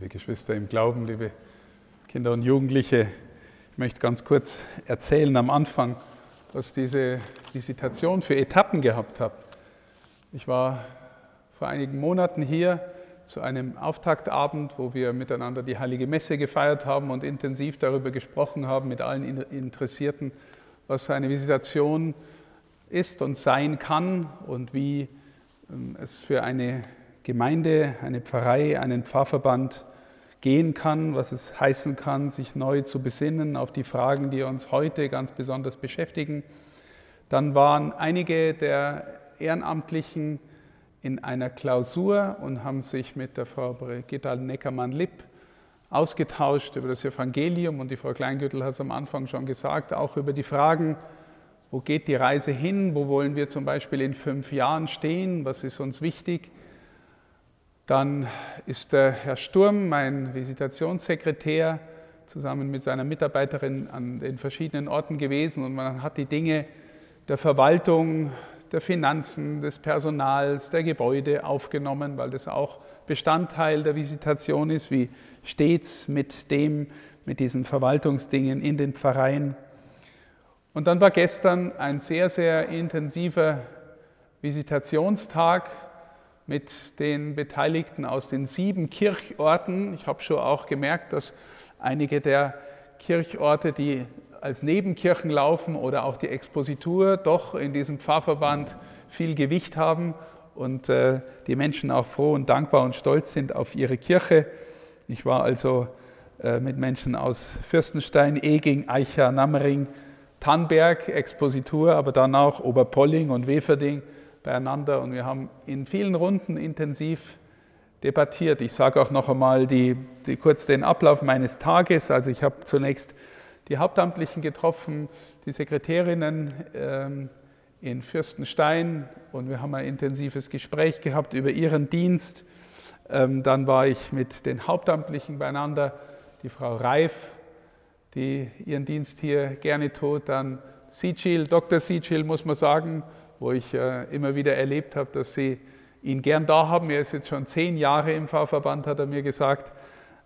liebe Geschwister im Glauben, liebe Kinder und Jugendliche. Ich möchte ganz kurz erzählen am Anfang, was diese Visitation für Etappen gehabt hat. Ich war vor einigen Monaten hier zu einem Auftaktabend, wo wir miteinander die Heilige Messe gefeiert haben und intensiv darüber gesprochen haben mit allen Interessierten, was eine Visitation ist und sein kann und wie ähm, es für eine Gemeinde, eine Pfarrei, einen Pfarrverband gehen kann, was es heißen kann, sich neu zu besinnen auf die Fragen, die uns heute ganz besonders beschäftigen. Dann waren einige der Ehrenamtlichen in einer Klausur und haben sich mit der Frau Brigitta Neckermann-Lipp ausgetauscht über das Evangelium und die Frau Kleingürtel hat es am Anfang schon gesagt, auch über die Fragen, wo geht die Reise hin, wo wollen wir zum Beispiel in fünf Jahren stehen, was ist uns wichtig. Dann ist der Herr Sturm, mein Visitationssekretär, zusammen mit seiner Mitarbeiterin an den verschiedenen Orten gewesen und man hat die Dinge der Verwaltung, der Finanzen, des Personals, der Gebäude aufgenommen, weil das auch Bestandteil der Visitation ist, wie stets mit dem, mit diesen Verwaltungsdingen in den Pfarreien. Und dann war gestern ein sehr, sehr intensiver Visitationstag mit den Beteiligten aus den sieben Kirchorten. Ich habe schon auch gemerkt, dass einige der Kirchorte, die als Nebenkirchen laufen oder auch die Expositur, doch in diesem Pfarrverband viel Gewicht haben und äh, die Menschen auch froh und dankbar und stolz sind auf ihre Kirche. Ich war also äh, mit Menschen aus Fürstenstein, Eging, Eicher, Nammering, Tannberg, Expositur, aber dann auch Oberpolling und Weferding beieinander und wir haben in vielen Runden intensiv debattiert. Ich sage auch noch einmal die, die, kurz den Ablauf meines Tages. Also ich habe zunächst die Hauptamtlichen getroffen, die Sekretärinnen ähm, in Fürstenstein und wir haben ein intensives Gespräch gehabt über ihren Dienst. Ähm, dann war ich mit den Hauptamtlichen beieinander, die Frau Reif, die ihren Dienst hier gerne tut, dann Sijil, Dr. Sijil muss man sagen, wo ich äh, immer wieder erlebt habe, dass sie ihn gern da haben. Er ist jetzt schon zehn Jahre im Pfarrverband, hat er mir gesagt.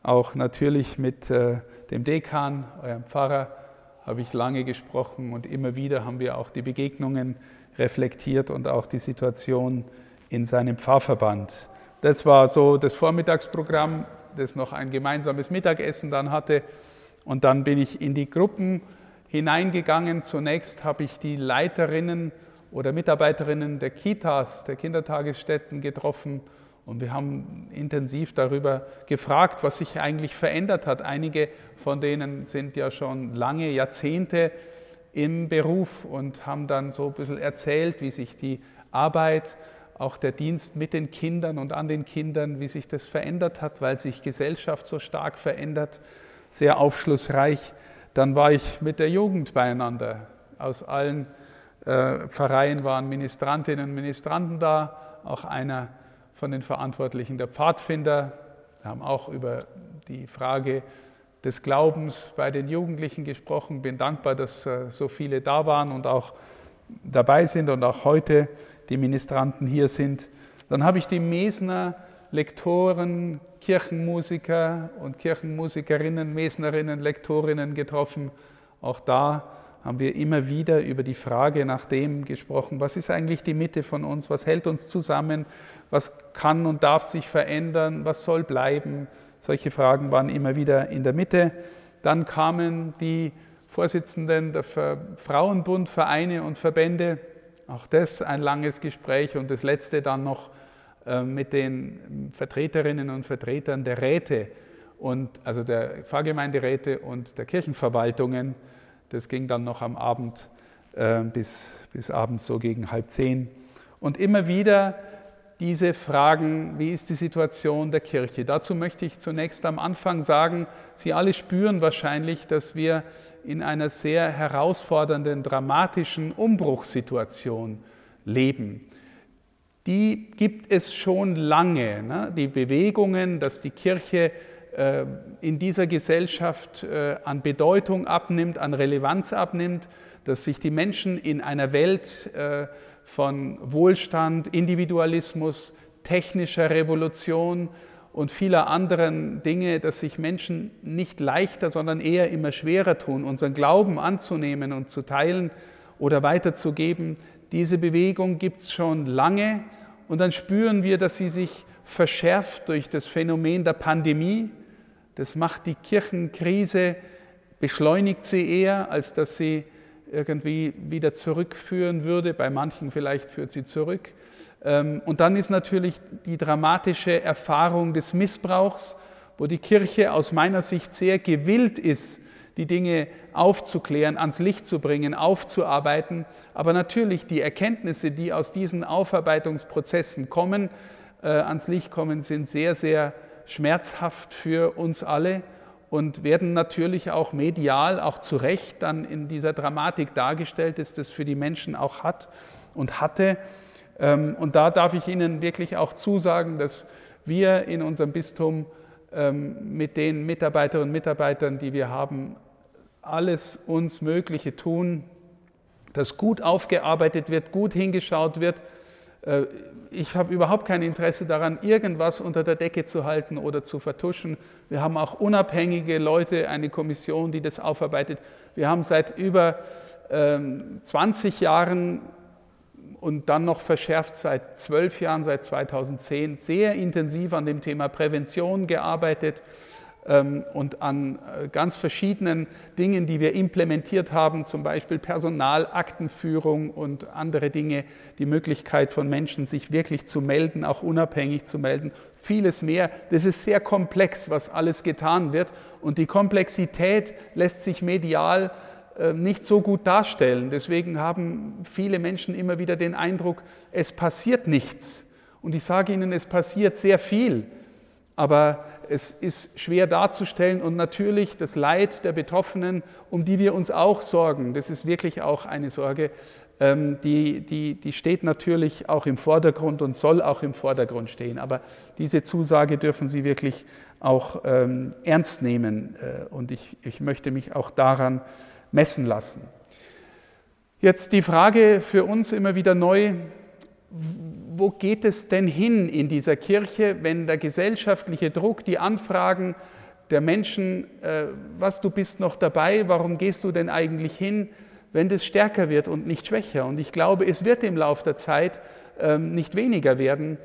Auch natürlich mit äh, dem Dekan, eurem Pfarrer, habe ich lange gesprochen und immer wieder haben wir auch die Begegnungen reflektiert und auch die Situation in seinem Pfarrverband. Das war so das Vormittagsprogramm, das noch ein gemeinsames Mittagessen dann hatte. Und dann bin ich in die Gruppen hineingegangen. Zunächst habe ich die Leiterinnen oder Mitarbeiterinnen der Kitas, der Kindertagesstätten getroffen und wir haben intensiv darüber gefragt, was sich eigentlich verändert hat. Einige von denen sind ja schon lange Jahrzehnte im Beruf und haben dann so ein bisschen erzählt, wie sich die Arbeit, auch der Dienst mit den Kindern und an den Kindern, wie sich das verändert hat, weil sich Gesellschaft so stark verändert. Sehr aufschlussreich. Dann war ich mit der Jugend beieinander aus allen äh, Pfarreien waren Ministrantinnen und Ministranten da, auch einer von den Verantwortlichen der Pfadfinder. Wir haben auch über die Frage des Glaubens bei den Jugendlichen gesprochen. Bin dankbar, dass äh, so viele da waren und auch dabei sind und auch heute die Ministranten hier sind. Dann habe ich die Mesner Lektoren, Kirchenmusiker und Kirchenmusikerinnen, Mesnerinnen, Lektorinnen getroffen. Auch da haben wir immer wieder über die Frage nach dem gesprochen, was ist eigentlich die Mitte von uns, was hält uns zusammen, was kann und darf sich verändern, was soll bleiben. Solche Fragen waren immer wieder in der Mitte. Dann kamen die Vorsitzenden der Frauenbund, Vereine und Verbände. Auch das ein langes Gespräch und das letzte dann noch äh, mit den Vertreterinnen und Vertretern der Räte und also der Pfarrgemeinderäte und der Kirchenverwaltungen das ging dann noch am Abend äh, bis, bis abends so gegen halb zehn. Und immer wieder diese Fragen, wie ist die Situation der Kirche? Dazu möchte ich zunächst am Anfang sagen, Sie alle spüren wahrscheinlich, dass wir in einer sehr herausfordernden, dramatischen Umbruchssituation leben. Die gibt es schon lange. Ne? Die Bewegungen, dass die Kirche in dieser Gesellschaft äh, an Bedeutung abnimmt, an Relevanz abnimmt, dass sich die Menschen in einer Welt äh, von Wohlstand, Individualismus, technischer Revolution und vieler anderen Dinge, dass sich Menschen nicht leichter, sondern eher immer schwerer tun, unseren Glauben anzunehmen und zu teilen oder weiterzugeben. Diese Bewegung gibt es schon lange und dann spüren wir, dass sie sich verschärft durch das Phänomen der Pandemie. Das macht die Kirchenkrise, beschleunigt sie eher, als dass sie irgendwie wieder zurückführen würde. Bei manchen vielleicht führt sie zurück. Ähm, und dann ist natürlich die dramatische Erfahrung des Missbrauchs, wo die Kirche aus meiner Sicht sehr gewillt ist, die Dinge aufzuklären, ans Licht zu bringen, aufzuarbeiten. Aber natürlich die Erkenntnisse, die aus diesen Aufarbeitungsprozessen kommen, äh, ans Licht kommen, sind sehr, sehr schmerzhaft für uns alle und werden natürlich auch medial, auch zu Recht dann in dieser Dramatik dargestellt, dass das für die Menschen auch hat und hatte. Ähm, und da darf ich Ihnen wirklich auch zusagen, dass wir in unserem Bistum ähm, mit den Mitarbeiterinnen und Mitarbeitern, die wir haben, alles uns Mögliche tun, dass gut aufgearbeitet wird, gut hingeschaut wird. Äh, ich habe überhaupt kein Interesse daran, irgendwas unter der Decke zu halten oder zu vertuschen. Wir haben auch unabhängige Leute, eine Kommission, die das aufarbeitet. Wir haben seit über 20 ähm, Jahren und dann noch verschärft seit zwölf Jahren, seit 2010, sehr intensiv an dem Thema Prävention gearbeitet und an äh, ganz verschiedenen Dingen, die wir implementiert haben, zum Beispiel Personalaktenführung und andere Dinge, die Möglichkeit von Menschen, sich wirklich zu melden, auch unabhängig zu melden, vieles mehr. Das ist sehr komplex, was alles getan wird und die Komplexität lässt sich medial äh, nicht so gut darstellen. Deswegen haben viele Menschen immer wieder den Eindruck, es passiert nichts. Und ich sage Ihnen, es passiert sehr viel, aber es ist schwer darzustellen und natürlich das Leid der Betroffenen, um die wir uns auch sorgen, das ist wirklich auch eine Sorge, ähm, die, die, die steht natürlich auch im Vordergrund und soll auch im Vordergrund stehen. Aber diese Zusage dürfen Sie wirklich auch ähm, ernst nehmen äh, und ich, ich möchte mich auch daran messen lassen. Jetzt die Frage für uns immer wieder neu, wo geht es denn hin in dieser Kirche, wenn der gesellschaftliche Druck, die Anfragen der Menschen, äh, was du bist noch dabei, warum gehst du denn eigentlich hin, wenn das stärker wird und nicht schwächer? Und ich glaube, es wird im Laufe der Zeit ähm, nicht weniger werden,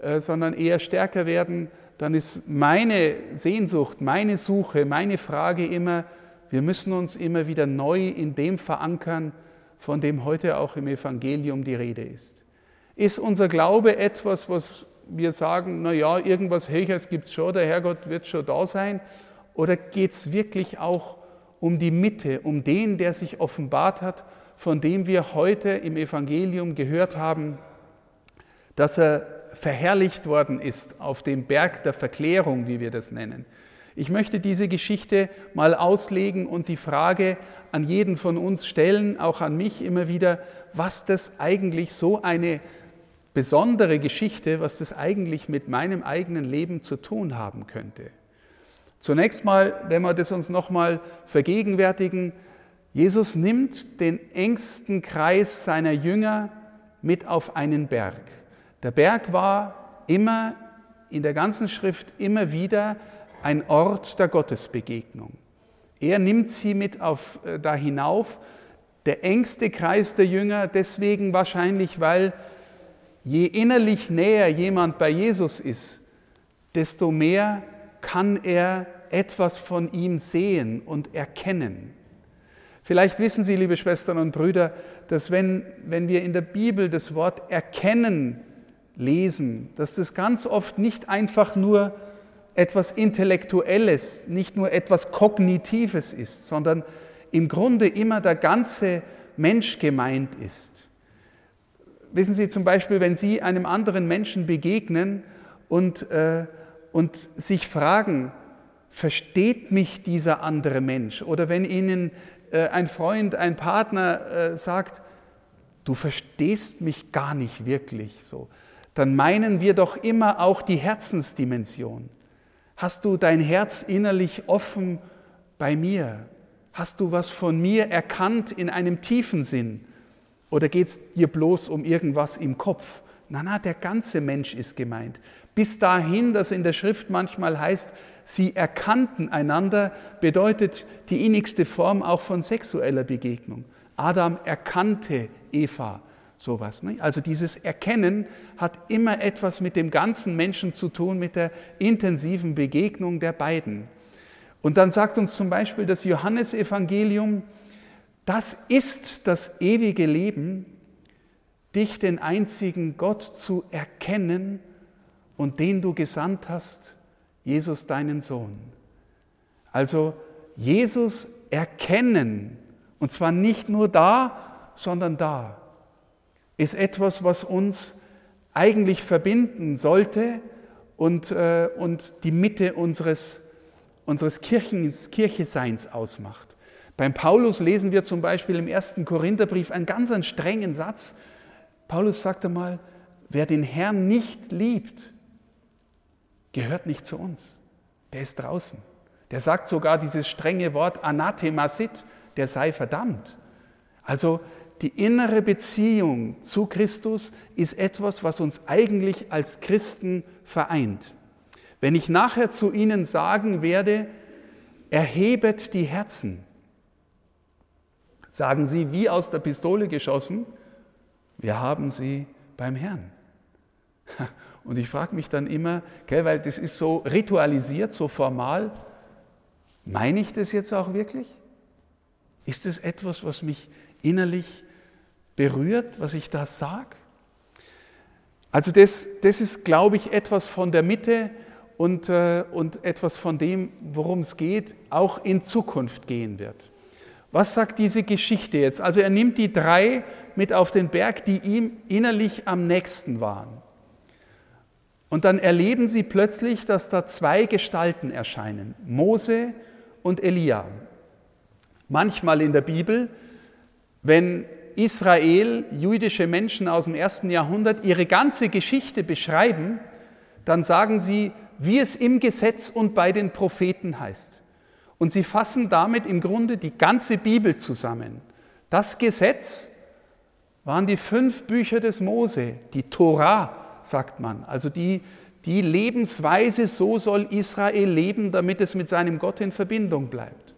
äh, sondern eher stärker werden. Dann ist meine Sehnsucht, meine Suche, meine Frage immer, wir müssen uns immer wieder neu in dem verankern, von dem heute auch im Evangelium die Rede ist. Ist unser Glaube etwas, was wir sagen, na ja, irgendwas Höheres gibt es schon, der Herrgott wird schon da sein? Oder geht es wirklich auch um die Mitte, um den, der sich offenbart hat, von dem wir heute im Evangelium gehört haben, dass er verherrlicht worden ist auf dem Berg der Verklärung, wie wir das nennen. Ich möchte diese Geschichte mal auslegen und die Frage an jeden von uns stellen, auch an mich immer wieder, was das eigentlich so eine besondere Geschichte, was das eigentlich mit meinem eigenen Leben zu tun haben könnte. Zunächst mal, wenn wir das uns nochmal vergegenwärtigen, Jesus nimmt den engsten Kreis seiner Jünger mit auf einen Berg. Der Berg war immer in der ganzen Schrift immer wieder ein Ort der Gottesbegegnung. Er nimmt sie mit auf, äh, da hinauf, der engste Kreis der Jünger, deswegen wahrscheinlich, weil je innerlich näher jemand bei Jesus ist, desto mehr kann er etwas von ihm sehen und erkennen. Vielleicht wissen Sie, liebe Schwestern und Brüder, dass wenn, wenn wir in der Bibel das Wort erkennen lesen, dass das ganz oft nicht einfach nur etwas Intellektuelles, nicht nur etwas Kognitives ist, sondern im Grunde immer der ganze Mensch gemeint ist. Wissen Sie zum Beispiel, wenn Sie einem anderen Menschen begegnen und, äh, und sich fragen, versteht mich dieser andere Mensch? Oder wenn Ihnen äh, ein Freund, ein Partner äh, sagt, du verstehst mich gar nicht wirklich so, dann meinen wir doch immer auch die Herzensdimension. Hast du dein Herz innerlich offen bei mir? Hast du was von mir erkannt in einem tiefen Sinn? Oder geht es dir bloß um irgendwas im Kopf, Na, na, der ganze Mensch ist gemeint. Bis dahin, dass in der Schrift manchmal heißt, sie erkannten einander, bedeutet die innigste Form auch von sexueller Begegnung. Adam erkannte Eva, sowas. Ne? Also dieses Erkennen hat immer etwas mit dem ganzen Menschen zu tun, mit der intensiven Begegnung der beiden. Und dann sagt uns zum Beispiel das Johannesevangelium, das ist das ewige Leben, dich, den einzigen Gott, zu erkennen und den du gesandt hast, Jesus, deinen Sohn. Also Jesus erkennen, und zwar nicht nur da, sondern da, ist etwas, was uns eigentlich verbinden sollte und, äh, und die Mitte unseres, unseres Kirchens, Kircheseins ausmacht. Beim Paulus lesen wir zum Beispiel im ersten Korintherbrief einen ganz einen strengen Satz. Paulus sagte mal, wer den Herrn nicht liebt, gehört nicht zu uns. Der ist draußen. Der sagt sogar dieses strenge Wort anathemasit, der sei verdammt. Also die innere Beziehung zu Christus ist etwas, was uns eigentlich als Christen vereint. Wenn ich nachher zu Ihnen sagen werde, erhebet die Herzen, sagen Sie wie aus der Pistole geschossen, wir haben sie beim Herrn. Und ich frage mich dann immer, gell, weil das ist so ritualisiert, so formal, meine ich das jetzt auch wirklich? Ist es etwas, was mich innerlich berührt, was ich da sage? Also das, das ist, glaube ich, etwas von der Mitte und, äh, und etwas von dem, worum es geht, auch in Zukunft gehen wird. Was sagt diese Geschichte jetzt? Also er nimmt die drei mit auf den Berg, die ihm innerlich am nächsten waren. Und dann erleben sie plötzlich, dass da zwei Gestalten erscheinen, Mose und Elia. Manchmal in der Bibel, wenn Israel, jüdische Menschen aus dem ersten Jahrhundert, ihre ganze Geschichte beschreiben, dann sagen sie, wie es im Gesetz und bei den Propheten heißt. Und sie fassen damit im Grunde die ganze Bibel zusammen. Das Gesetz waren die fünf Bücher des Mose, die Torah, sagt man, also die, die Lebensweise, so soll Israel leben, damit es mit seinem Gott in Verbindung bleibt.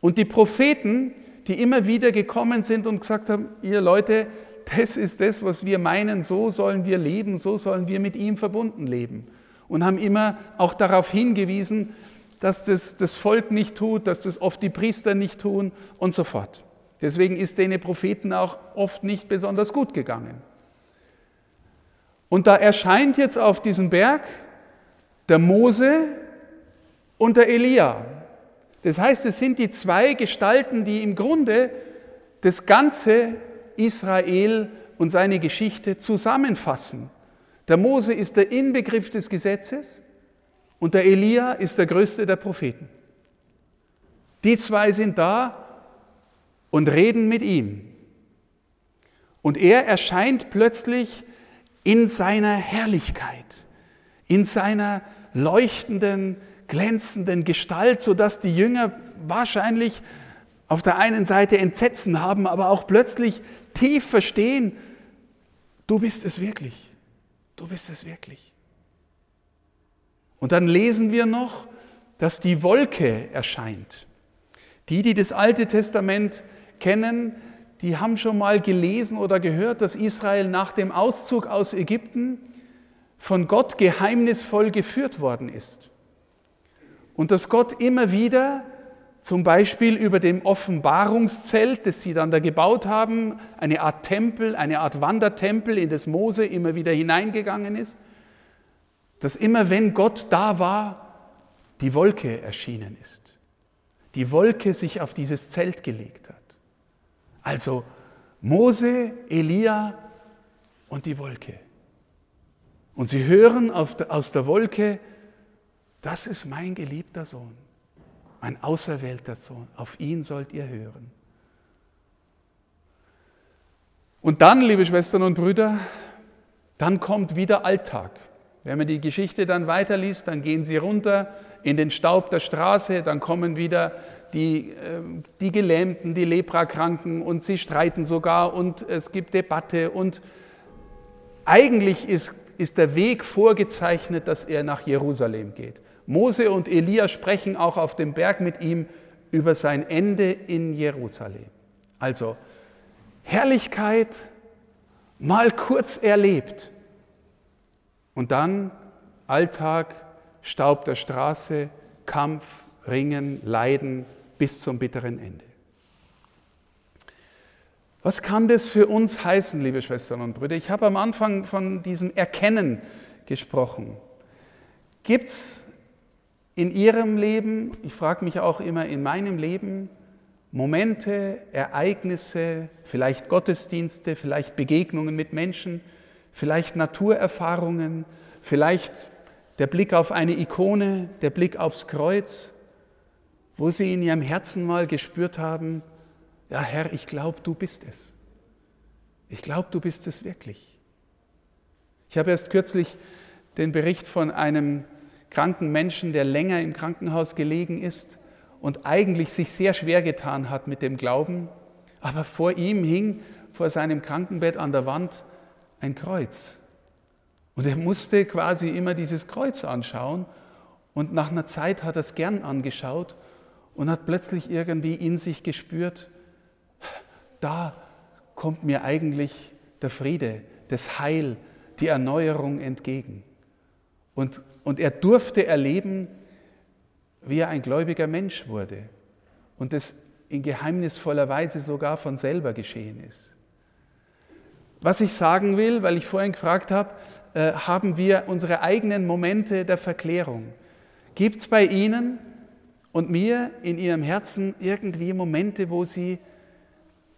Und die Propheten, die immer wieder gekommen sind und gesagt haben, ihr Leute, das ist das, was wir meinen, so sollen wir leben, so sollen wir mit ihm verbunden leben. Und haben immer auch darauf hingewiesen, dass das das Volk nicht tut, dass das oft die Priester nicht tun und so fort. Deswegen ist denen Propheten auch oft nicht besonders gut gegangen. Und da erscheint jetzt auf diesem Berg der Mose und der Elia. Das heißt, es sind die zwei Gestalten, die im Grunde das ganze Israel und seine Geschichte zusammenfassen. Der Mose ist der Inbegriff des Gesetzes und der Elia ist der größte der Propheten. Die zwei sind da und reden mit ihm. Und er erscheint plötzlich in seiner Herrlichkeit, in seiner leuchtenden, glänzenden Gestalt, sodass die Jünger wahrscheinlich auf der einen Seite Entsetzen haben, aber auch plötzlich tief verstehen, du bist es wirklich, du bist es wirklich. Und dann lesen wir noch, dass die Wolke erscheint. Die, die das Alte Testament kennen, die haben schon mal gelesen oder gehört, dass Israel nach dem Auszug aus Ägypten von Gott geheimnisvoll geführt worden ist. Und dass Gott immer wieder, zum Beispiel über dem Offenbarungszelt, das sie dann da gebaut haben, eine Art Tempel, eine Art Wandertempel, in das Mose immer wieder hineingegangen ist, dass immer wenn Gott da war, die Wolke erschienen ist. Die Wolke sich auf dieses Zelt gelegt hat. Also Mose, Elia und die Wolke. Und sie hören aus der Wolke, das ist mein geliebter Sohn, mein auserwählter Sohn, auf ihn sollt ihr hören. Und dann, liebe Schwestern und Brüder, dann kommt wieder Alltag. Wenn man die Geschichte dann weiterliest, dann gehen sie runter in den Staub der Straße, dann kommen wieder die, ähm, die Gelähmten, die Leprakranken und sie streiten sogar und es gibt Debatte und eigentlich ist, ist der Weg vorgezeichnet, dass er nach Jerusalem geht. Mose und Elia sprechen auch auf dem Berg mit ihm über sein Ende in Jerusalem. Also Herrlichkeit mal kurz erlebt und dann Alltag, Staub der Straße, Kampf, Ringen, Leiden bis zum bitteren Ende. Was kann das für uns heißen, liebe Schwestern und Brüder? Ich habe am Anfang von diesem Erkennen gesprochen. Gibt es in Ihrem Leben, ich frage mich auch immer in meinem Leben, Momente, Ereignisse, vielleicht Gottesdienste, vielleicht Begegnungen mit Menschen, vielleicht Naturerfahrungen, vielleicht der Blick auf eine Ikone, der Blick aufs Kreuz, wo Sie in Ihrem Herzen mal gespürt haben, ja Herr, ich glaube, du bist es. Ich glaube, du bist es wirklich. Ich habe erst kürzlich den Bericht von einem kranken Menschen, der länger im Krankenhaus gelegen ist und eigentlich sich sehr schwer getan hat mit dem Glauben, aber vor ihm hing vor seinem Krankenbett an der Wand ein Kreuz. Und er musste quasi immer dieses Kreuz anschauen und nach einer Zeit hat er es gern angeschaut und hat plötzlich irgendwie in sich gespürt, da kommt mir eigentlich der Friede, das Heil, die Erneuerung entgegen. Und, und er durfte erleben, wie er ein gläubiger Mensch wurde und das in geheimnisvoller Weise sogar von selber geschehen ist. Was ich sagen will, weil ich vorhin gefragt habe, äh, haben wir unsere eigenen Momente der Verklärung. Gibt es bei Ihnen und mir in Ihrem Herzen irgendwie Momente, wo Sie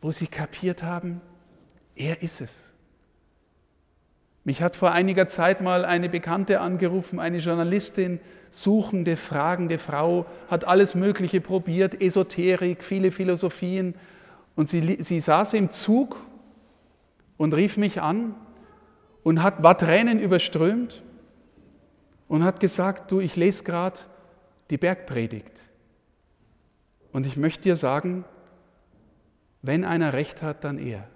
wo sie kapiert haben, er ist es. Mich hat vor einiger Zeit mal eine Bekannte angerufen, eine Journalistin, suchende, fragende Frau, hat alles Mögliche probiert, Esoterik, viele Philosophien. Und sie, sie saß im Zug und rief mich an und hat, war Tränen überströmt und hat gesagt, du, ich lese gerade die Bergpredigt. Und ich möchte dir sagen, wenn einer recht hat, dann er.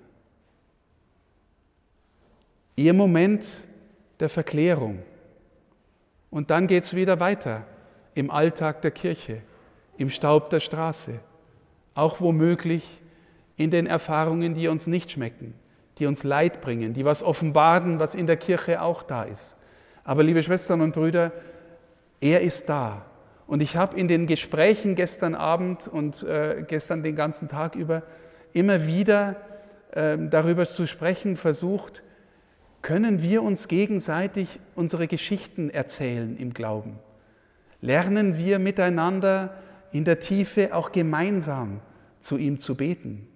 Ihr Moment der Verklärung. Und dann geht es wieder weiter im Alltag der Kirche, im Staub der Straße, auch womöglich in den Erfahrungen, die uns nicht schmecken, die uns Leid bringen, die was offenbaren, was in der Kirche auch da ist. Aber liebe Schwestern und Brüder, er ist da. Und ich habe in den Gesprächen gestern Abend und äh, gestern den ganzen Tag über immer wieder ähm, darüber zu sprechen versucht, können wir uns gegenseitig unsere Geschichten erzählen im Glauben? Lernen wir miteinander in der Tiefe auch gemeinsam zu ihm zu beten,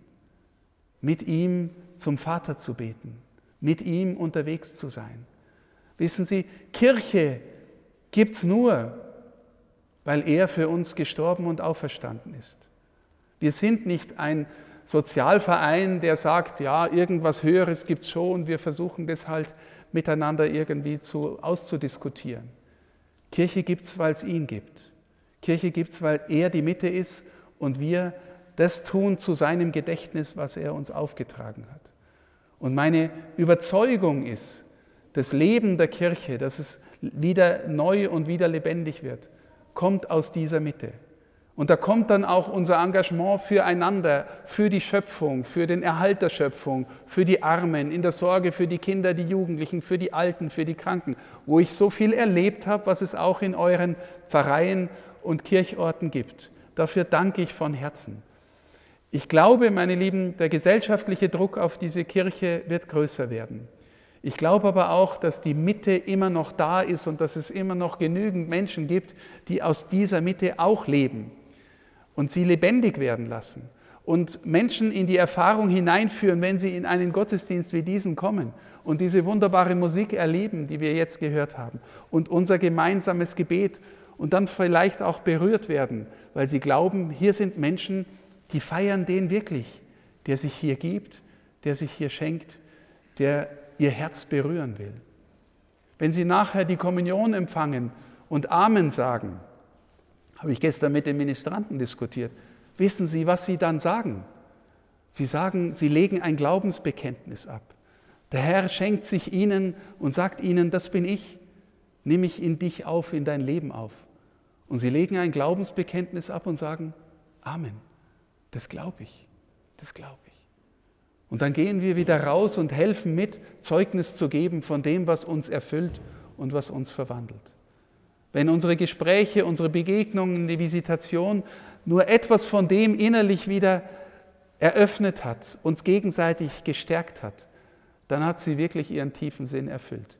mit ihm zum Vater zu beten, mit ihm unterwegs zu sein? Wissen Sie, Kirche gibt es nur, weil er für uns gestorben und auferstanden ist. Wir sind nicht ein Sozialverein, der sagt, ja, irgendwas Höheres gibt es schon, wir versuchen das halt miteinander irgendwie zu, auszudiskutieren. Kirche gibt es, weil es ihn gibt. Kirche gibt es, weil er die Mitte ist und wir das tun zu seinem Gedächtnis, was er uns aufgetragen hat. Und meine Überzeugung ist, das Leben der Kirche, dass es wieder neu und wieder lebendig wird, kommt aus dieser Mitte. Und da kommt dann auch unser Engagement füreinander, für die Schöpfung, für den Erhalt der Schöpfung, für die Armen, in der Sorge für die Kinder, die Jugendlichen, für die Alten, für die Kranken, wo ich so viel erlebt habe, was es auch in euren Pfarreien und Kirchorten gibt. Dafür danke ich von Herzen. Ich glaube, meine Lieben, der gesellschaftliche Druck auf diese Kirche wird größer werden. Ich glaube aber auch, dass die Mitte immer noch da ist und dass es immer noch genügend Menschen gibt, die aus dieser Mitte auch leben und sie lebendig werden lassen und Menschen in die Erfahrung hineinführen, wenn sie in einen Gottesdienst wie diesen kommen und diese wunderbare Musik erleben, die wir jetzt gehört haben und unser gemeinsames Gebet und dann vielleicht auch berührt werden, weil sie glauben, hier sind Menschen, die feiern den wirklich, der sich hier gibt, der sich hier schenkt, der ihr Herz berühren will. Wenn sie nachher die Kommunion empfangen und Amen sagen, habe ich gestern mit den Ministranten diskutiert. Wissen Sie, was Sie dann sagen? Sie sagen, Sie legen ein Glaubensbekenntnis ab. Der Herr schenkt sich ihnen und sagt ihnen, das bin ich, nimm mich in dich auf, in dein Leben auf. Und sie legen ein Glaubensbekenntnis ab und sagen, Amen, das glaube ich, das glaube ich. Und dann gehen wir wieder raus und helfen mit, Zeugnis zu geben von dem, was uns erfüllt und was uns verwandelt. Wenn unsere Gespräche, unsere Begegnungen, die Visitation nur etwas von dem innerlich wieder eröffnet hat, uns gegenseitig gestärkt hat, dann hat sie wirklich ihren tiefen Sinn erfüllt.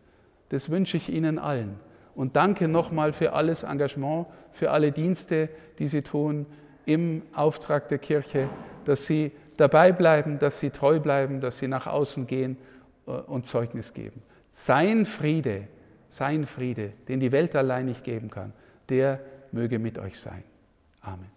Das wünsche ich Ihnen allen. Und danke nochmal für alles Engagement, für alle Dienste, die Sie tun im Auftrag der Kirche, dass Sie dabei bleiben, dass Sie treu bleiben, dass Sie nach außen gehen äh, und Zeugnis geben. Sein Friede, sein Friede, den die Welt allein nicht geben kann, der möge mit euch sein. Amen.